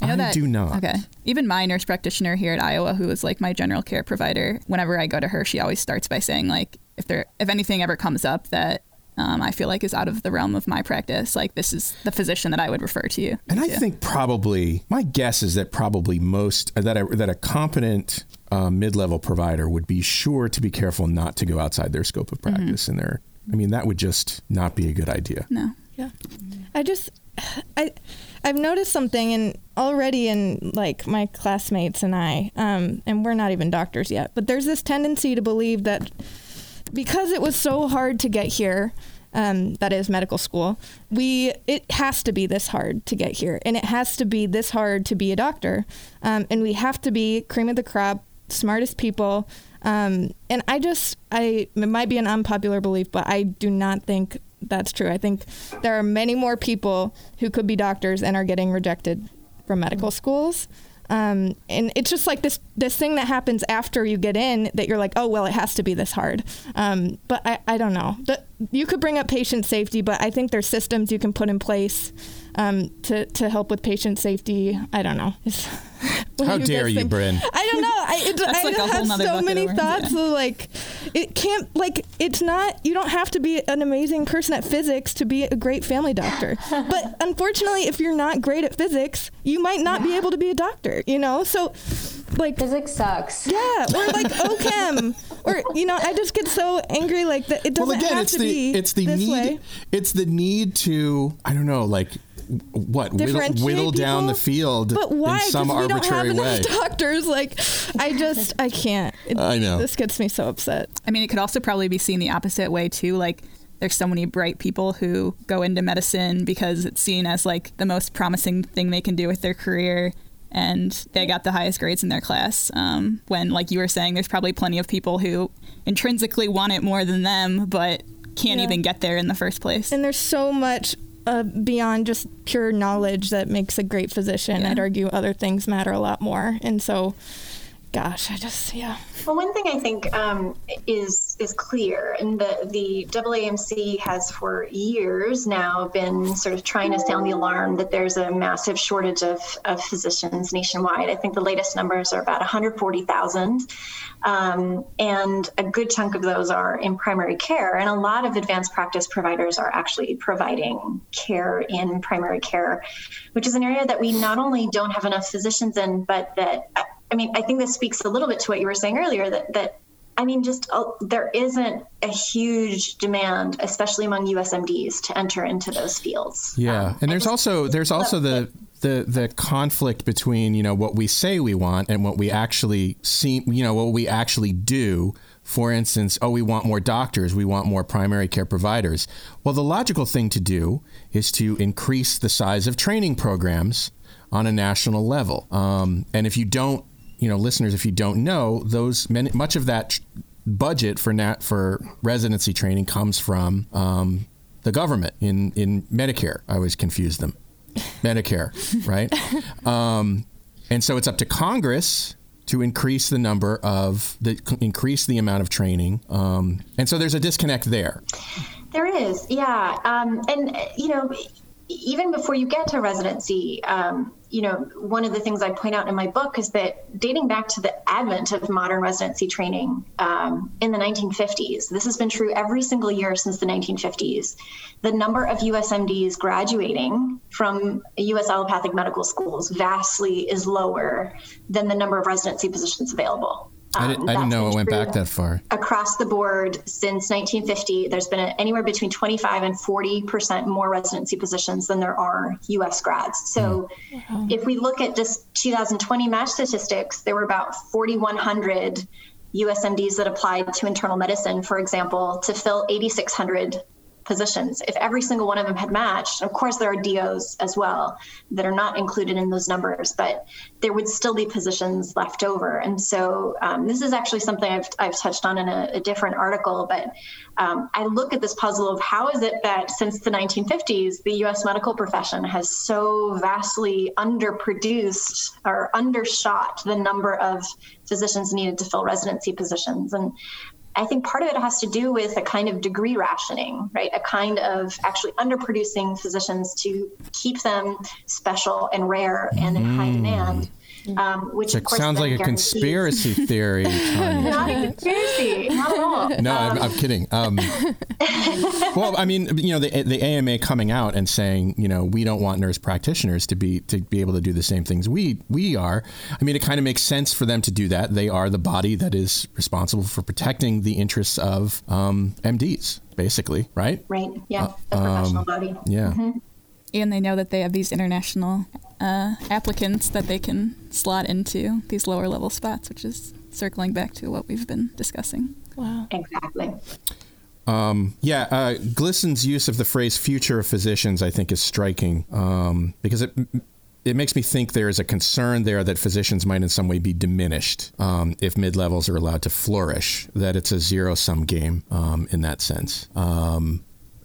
I know I that do not. Okay, even my nurse practitioner here at Iowa, who is like my general care provider, whenever I go to her, she always starts by saying like if there if anything ever comes up that um, I feel like is out of the realm of my practice. Like this is the physician that I would refer to you. And I think probably my guess is that probably most that a, that a competent uh, mid-level provider would be sure to be careful not to go outside their scope of practice. And their, I mean, that would just not be a good idea. no. Yeah. I just I I've noticed something and already in like my classmates and I um and we're not even doctors yet, but there's this tendency to believe that because it was so hard to get here um, that is medical school we it has to be this hard to get here and it has to be this hard to be a doctor um, and we have to be cream of the crop smartest people um, and i just i it might be an unpopular belief but i do not think that's true. I think there are many more people who could be doctors and are getting rejected from medical schools. Um, and it's just like this this thing that happens after you get in that you're like, oh well, it has to be this hard. Um, but I, I don't know. The, you could bring up patient safety, but I think there's systems you can put in place um, to to help with patient safety. I don't know. How you dare you, think? Bryn? I don't know. I, it, I like have so many thoughts. Yeah. like, it can't like it's not. You don't have to be an amazing person at physics to be a great family doctor. but unfortunately, if you're not great at physics, you might not yeah. be able to be a doctor. You know, so like physics sucks. Yeah, or like OChem, or you know, I just get so angry like that. It doesn't well, again, have it's to the, be It's the this need. Way. It's the need to. I don't know, like what whittle, whittle down the field but why? in some we arbitrary don't have way. Doctors, like I just I can't. It, I know this gets me so upset. I mean, it could also probably be seen the opposite way too. Like there's so many bright people who go into medicine because it's seen as like the most promising thing they can do with their career and they got the highest grades in their class. Um, when, like you were saying, there's probably plenty of people who intrinsically want it more than them, but can't yeah. even get there in the first place. And there's so much uh, beyond just pure knowledge that makes a great physician. Yeah. I'd argue other things matter a lot more. And so, gosh, I just yeah. Well, one thing I think um, is is clear, and the the AAMC has for years now been sort of trying to sound the alarm that there's a massive shortage of, of physicians nationwide. I think the latest numbers are about 140,000, um, and a good chunk of those are in primary care, and a lot of advanced practice providers are actually providing care in primary care, which is an area that we not only don't have enough physicians in, but that I mean, I think this speaks a little bit to what you were saying earlier that that I mean, just uh, there isn't a huge demand, especially among USMDs, to enter into those fields. Yeah, um, and there's also there's also the the the conflict between you know what we say we want and what we actually see, you know, what we actually do. For instance, oh, we want more doctors, we want more primary care providers. Well, the logical thing to do is to increase the size of training programs on a national level. Um, and if you don't you know, listeners, if you don't know, those many, much of that budget for nat for residency training comes from um, the government in in Medicare. I always confuse them, Medicare, right? Um, and so it's up to Congress to increase the number of the increase the amount of training, um, and so there's a disconnect there. There is, yeah, um, and you know, even before you get to residency, um, you know, one of the things I point out in my book is that dating back to the advent of modern residency training um, in the 1950s, this has been true every single year since the 1950s. The number of USMDs graduating from U.S. allopathic medical schools vastly is lower than the number of residency positions available. I, did, I didn't know it went back that far. Across the board since 1950, there's been anywhere between 25 and 40 percent more residency positions than there are U.S. grads. So, mm. if we look at just 2020 match statistics, there were about 4,100 USMDs that applied to internal medicine, for example, to fill 8,600 positions. If every single one of them had matched, of course, there are DOs as well that are not included in those numbers, but there would still be positions left over. And so um, this is actually something I've, I've touched on in a, a different article, but um, I look at this puzzle of how is it that since the 1950s, the US medical profession has so vastly underproduced or undershot the number of physicians needed to fill residency positions. And I think part of it has to do with a kind of degree rationing, right? A kind of actually underproducing physicians to keep them special and rare and in high mm. demand. Um, which it sounds like a conspiracy theory. not a conspiracy, not at all. No, um, I'm, I'm, kidding. Um, well, I mean, you know, the, the AMA coming out and saying, you know, we don't want nurse practitioners to be to be able to do the same things we we are. I mean, it kind of makes sense for them to do that. They are the body that is responsible for protecting the interests of um, MDs, basically, right? Right. Yeah, uh, the professional um, body. Yeah. Mm-hmm. And they know that they have these international uh, applicants that they can slot into these lower level spots, which is circling back to what we've been discussing. Wow. Exactly. Um, yeah, uh, Glisten's use of the phrase "future of physicians" I think is striking um, because it it makes me think there is a concern there that physicians might in some way be diminished um, if mid levels are allowed to flourish. That it's a zero sum game um, in that sense.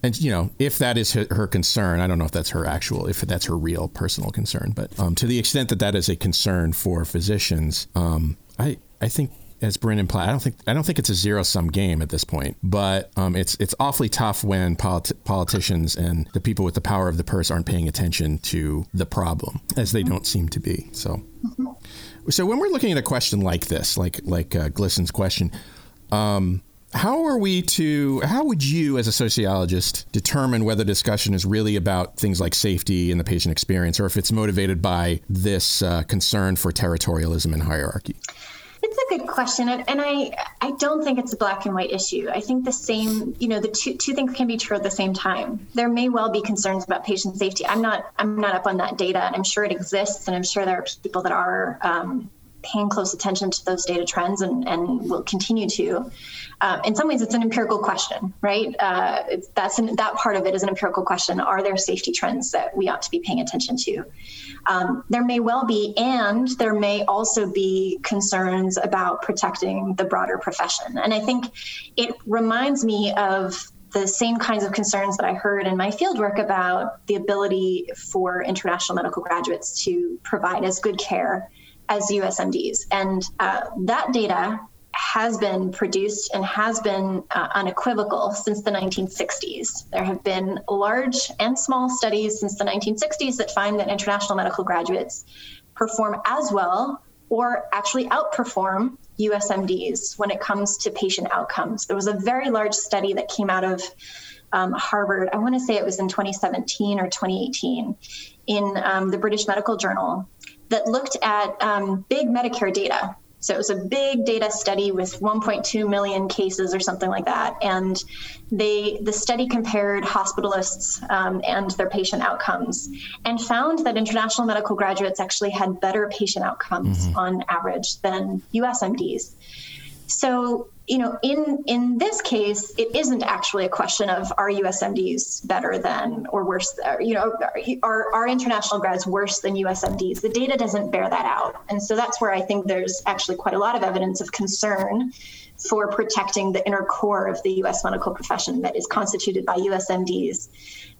And you know, if that is her, her, concern, I don't know if that's her actual, if that's her real personal concern, but um, to the extent that that is a concern for physicians, um, I I think as Bryn implied, I don't think I don't think it's a zero sum game at this point. But um, it's it's awfully tough when politi- politicians and the people with the power of the purse aren't paying attention to the problem, as they don't seem to be. So, so when we're looking at a question like this, like like uh, Glisten's question. Um, how are we to how would you as a sociologist determine whether discussion is really about things like safety and the patient experience or if it's motivated by this uh, concern for territorialism and hierarchy it's a good question, and, I I don't think it's a black and white issue. I think the same, you know, the two two things can be true at the same time. There may well be concerns about patient safety. I'm not I'm not up on that data, and I'm sure it exists, and I'm sure there are people that are um, paying close attention to those data trends and, and will continue to. Um, in some ways, it's an empirical question, right? Uh, that's an, that part of it is an empirical question. Are there safety trends that we ought to be paying attention to? Um, there may well be, and there may also be concerns about protecting the broader profession. And I think it reminds me of the same kinds of concerns that I heard in my fieldwork about the ability for international medical graduates to provide as good care as USMDs. And uh, that data has been produced and has been uh, unequivocal since the 1960s. There have been large and small studies since the 1960s that find that international medical graduates perform as well or actually outperform USMDs when it comes to patient outcomes. There was a very large study that came out of um, Harvard, I want to say it was in 2017 or 2018, in um, the British Medical Journal that looked at um, big Medicare data. So it was a big data study with 1.2 million cases or something like that, and they the study compared hospitalists um, and their patient outcomes, and found that international medical graduates actually had better patient outcomes mm-hmm. on average than USMDs. So you know, in in this case, it isn't actually a question of are USMDs better than or worse. Or, you know, are are international grads worse than USMDs? The data doesn't bear that out, and so that's where I think there's actually quite a lot of evidence of concern for protecting the inner core of the U.S. medical profession that is constituted by USMDs.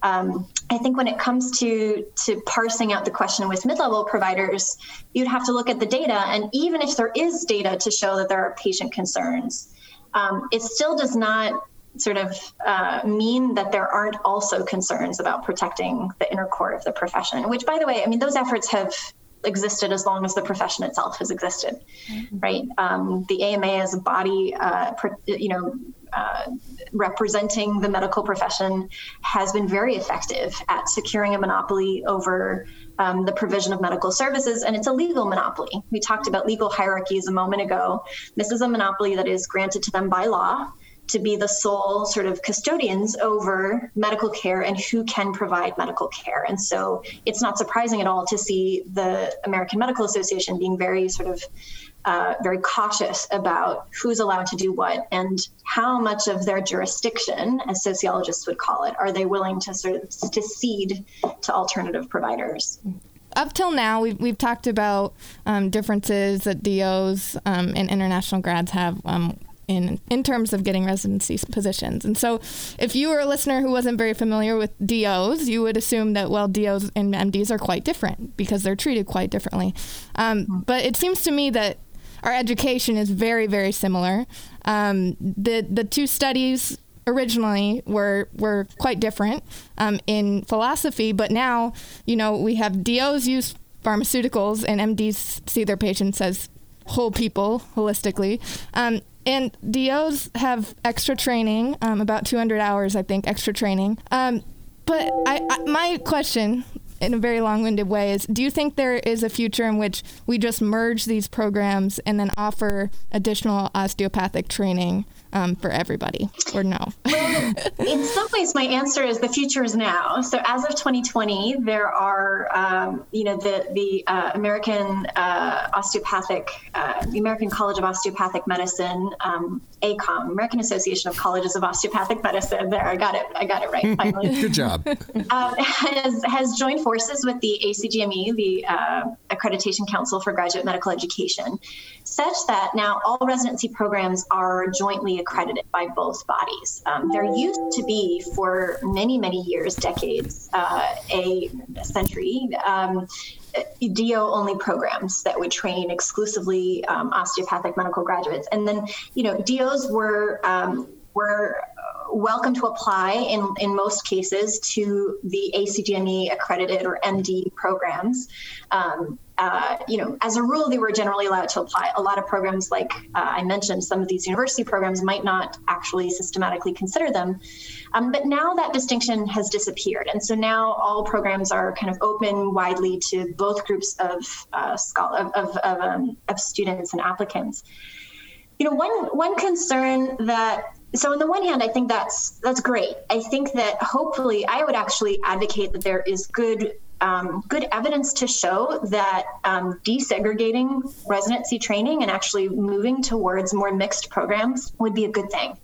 Um, I think when it comes to to parsing out the question with mid-level providers, you'd have to look at the data, and even if there is data to show that there are patient concerns um, it still does not sort of uh, mean that there aren't also concerns about protecting the inner core of the profession, which, by the way, I mean, those efforts have existed as long as the profession itself has existed, mm-hmm. right? Um, the AMA as a body, uh, you know, uh, representing the medical profession has been very effective at securing a monopoly over um, the provision of medical services, and it's a legal monopoly. We talked about legal hierarchies a moment ago. This is a monopoly that is granted to them by law to be the sole sort of custodians over medical care and who can provide medical care. And so it's not surprising at all to see the American Medical Association being very sort of uh, very cautious about who's allowed to do what and how much of their jurisdiction, as sociologists would call it, are they willing to sort of to cede to alternative providers. Up till now, we've, we've talked about um, differences that DOs um, and international grads have um, in in terms of getting residency positions. And so, if you were a listener who wasn't very familiar with DOs, you would assume that well, DOs and MDs are quite different because they're treated quite differently. Um, mm-hmm. but it seems to me that our education is very, very similar. Um, the the two studies originally were were quite different um, in philosophy, but now you know we have DOs use pharmaceuticals and MDs see their patients as whole people holistically. Um, and DOs have extra training, um, about 200 hours, I think, extra training. Um, but I, I, my question in a very long-winded way is do you think there is a future in which we just merge these programs and then offer additional osteopathic training um, for everybody or no well, in some ways my answer is the future is now so as of 2020 there are um, you know the the uh, american uh, osteopathic uh, the american college of osteopathic medicine um, ACOM, American Association of Colleges of Osteopathic Medicine. There, I got it. I got it right. Finally, good job. Um, has has joined forces with the ACGME, the uh, Accreditation Council for Graduate Medical Education, such that now all residency programs are jointly accredited by both bodies. Um, there used to be, for many, many years, decades, uh, a century, um, DO only programs that would train exclusively um, osteopathic medical graduates. And then, you know, DOs were um, were welcome to apply in, in most cases to the ACGME accredited or MD programs. Um, uh, you know, as a rule, they were generally allowed to apply. A lot of programs, like uh, I mentioned, some of these university programs might not actually systematically consider them. Um, but now that distinction has disappeared. And so now all programs are kind of open widely to both groups of, uh, of, of, of, um, of students and applicants. You know, one, one concern that so on the one hand i think that's that's great i think that hopefully i would actually advocate that there is good um, good evidence to show that um, desegregating residency training and actually moving towards more mixed programs would be a good thing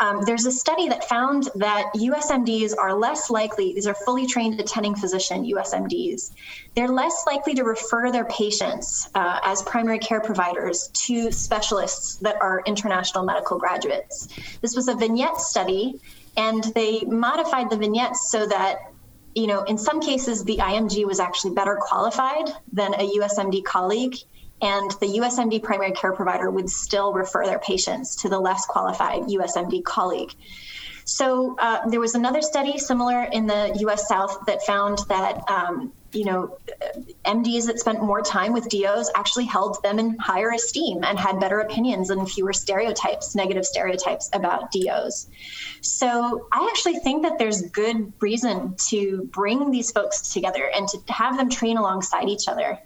um, there's a study that found that USMDs are less likely, these are fully trained attending physician USMDs, they're less likely to refer their patients uh, as primary care providers to specialists that are international medical graduates. This was a vignette study, and they modified the vignettes so that you know, in some cases, the IMG was actually better qualified than a USMD colleague and the USMD primary care provider would still refer their patients to the less qualified USMD colleague. So uh, there was another study similar in the U.S. South that found that um, you know MDs that spent more time with DOs actually held them in higher esteem and had better opinions and fewer stereotypes, negative stereotypes about DOs. So I actually think that there's good reason to bring these folks together and to have them train alongside each other.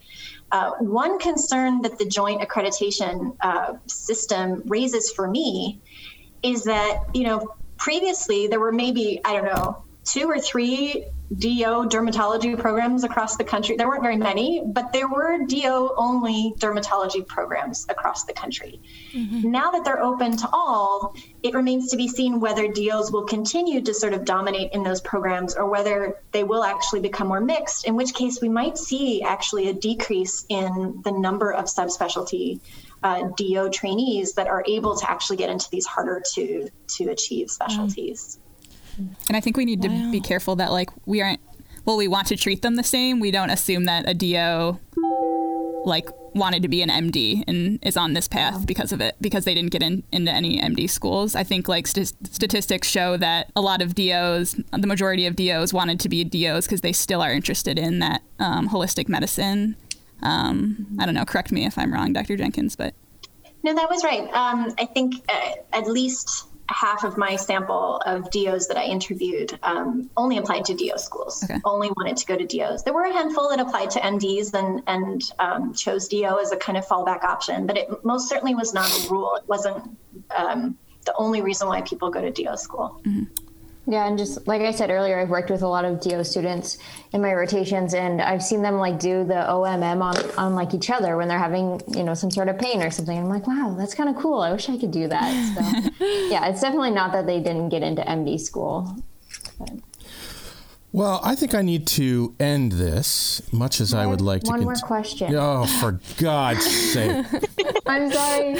Uh, one concern that the joint accreditation uh, system raises for me is that, you know, previously there were maybe, I don't know, two or three DO dermatology programs across the country. There weren't very many, but there were DO only dermatology programs across the country. Mm-hmm. Now that they're open to all, it remains to be seen whether DOs will continue to sort of dominate in those programs or whether they will actually become more mixed, in which case we might see actually a decrease in the number of subspecialty uh, DO trainees that are able to actually get into these harder to to achieve specialties. And I think we need wow. to be careful that like we aren't well, we want to treat them the same. We don't assume that a DO like wanted to be an MD and is on this path because of it because they didn't get in, into any MD schools. I think like st- statistics show that a lot of DOs, the majority of DOs wanted to be DOs because they still are interested in that um, holistic medicine. Um, I don't know. Correct me if I'm wrong, Dr. Jenkins, but no, that was right. Um, I think uh, at least half of my sample of DOs that I interviewed um, only applied to DO schools, okay. only wanted to go to DOs. There were a handful that applied to MDs and, and um, chose DO as a kind of fallback option, but it most certainly was not a rule. It wasn't um, the only reason why people go to DO school. Mm-hmm. Yeah, and just like I said earlier, I've worked with a lot of DO students in my rotations, and I've seen them like do the OMM on, on like each other when they're having you know some sort of pain or something. I'm like, wow, that's kind of cool. I wish I could do that. So, yeah, it's definitely not that they didn't get into MD school. But. Well, I think I need to end this, much as I, I would like to. One cont- more question. Oh, for God's sake! I'm sorry.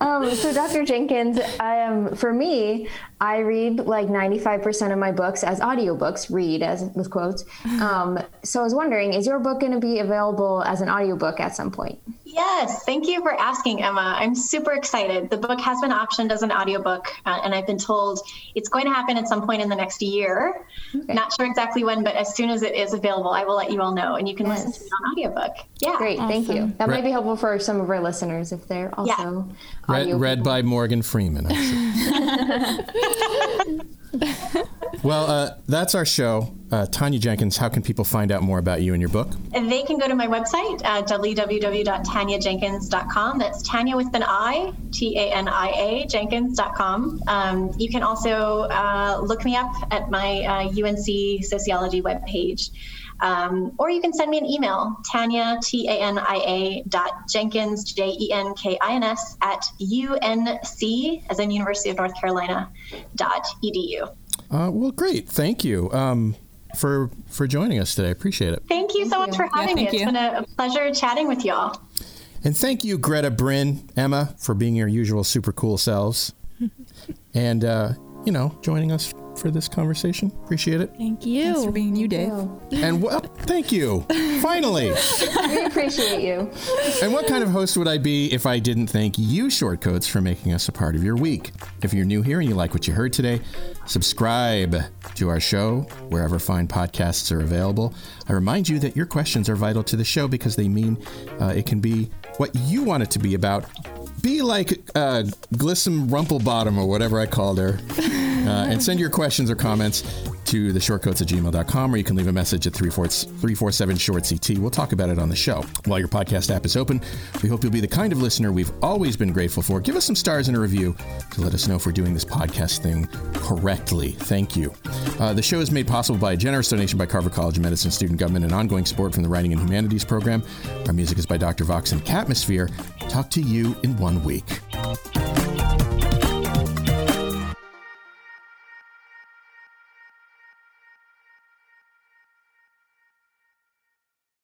um, so, Dr. Jenkins, I am for me. I read like 95% of my books as audiobooks. Read as with quotes. Um, so, I was wondering, is your book going to be available as an audiobook at some point? Yes, thank you for asking, Emma. I'm super excited. The book has been optioned as an audiobook, uh, and I've been told it's going to happen at some point in the next year. Okay. Not sure exactly when, but as soon as it is available, I will let you all know, and you can yes. listen to it on audiobook. Yeah. Great, awesome. thank you. That might be helpful for some of our listeners if they're also yeah. read, read by Morgan Freeman. well, uh, that's our show. Uh, Tania Jenkins, how can people find out more about you and your book? They can go to my website, www.taniajenkins.com. That's Tania with an I, T A N I A, Jenkins.com. Um, you can also uh, look me up at my UNC uh, sociology webpage. Um, or you can send me an email, Tania, T A N I A dot Jenkins, J E N K I N S, at UNC, as in University of North Carolina, dot edu. Uh, well, great. Thank you. Um, for for joining us today. I appreciate it. Thank you so much for having me. thank It's you. been a, a pleasure chatting with y'all. And thank you, Greta Bryn, Emma, for being your usual super cool selves, and uh, you know, joining us for this conversation. Appreciate it. Thank you. Thanks for being you, Dave. And well, thank you. Finally. We appreciate you. And what kind of host would I be if I didn't thank you, Shortcoats, for making us a part of your week? If you're new here and you like what you heard today, subscribe to our show wherever fine podcasts are available. I remind you that your questions are vital to the show because they mean uh, it can be what you want it to be about. Be like uh, Glissom Rumplebottom or whatever I called her. Uh, and send your questions or comments to the shortcoats at gmail.com or you can leave a message at 347 short CT. We'll talk about it on the show. While your podcast app is open, we hope you'll be the kind of listener we've always been grateful for. Give us some stars and a review to let us know if we're doing this podcast thing correctly. Thank you. Uh, the show is made possible by a generous donation by Carver College of Medicine student government and ongoing support from the Writing and Humanities program. Our music is by Dr. Vox and Catmosphere. Talk to you in one week.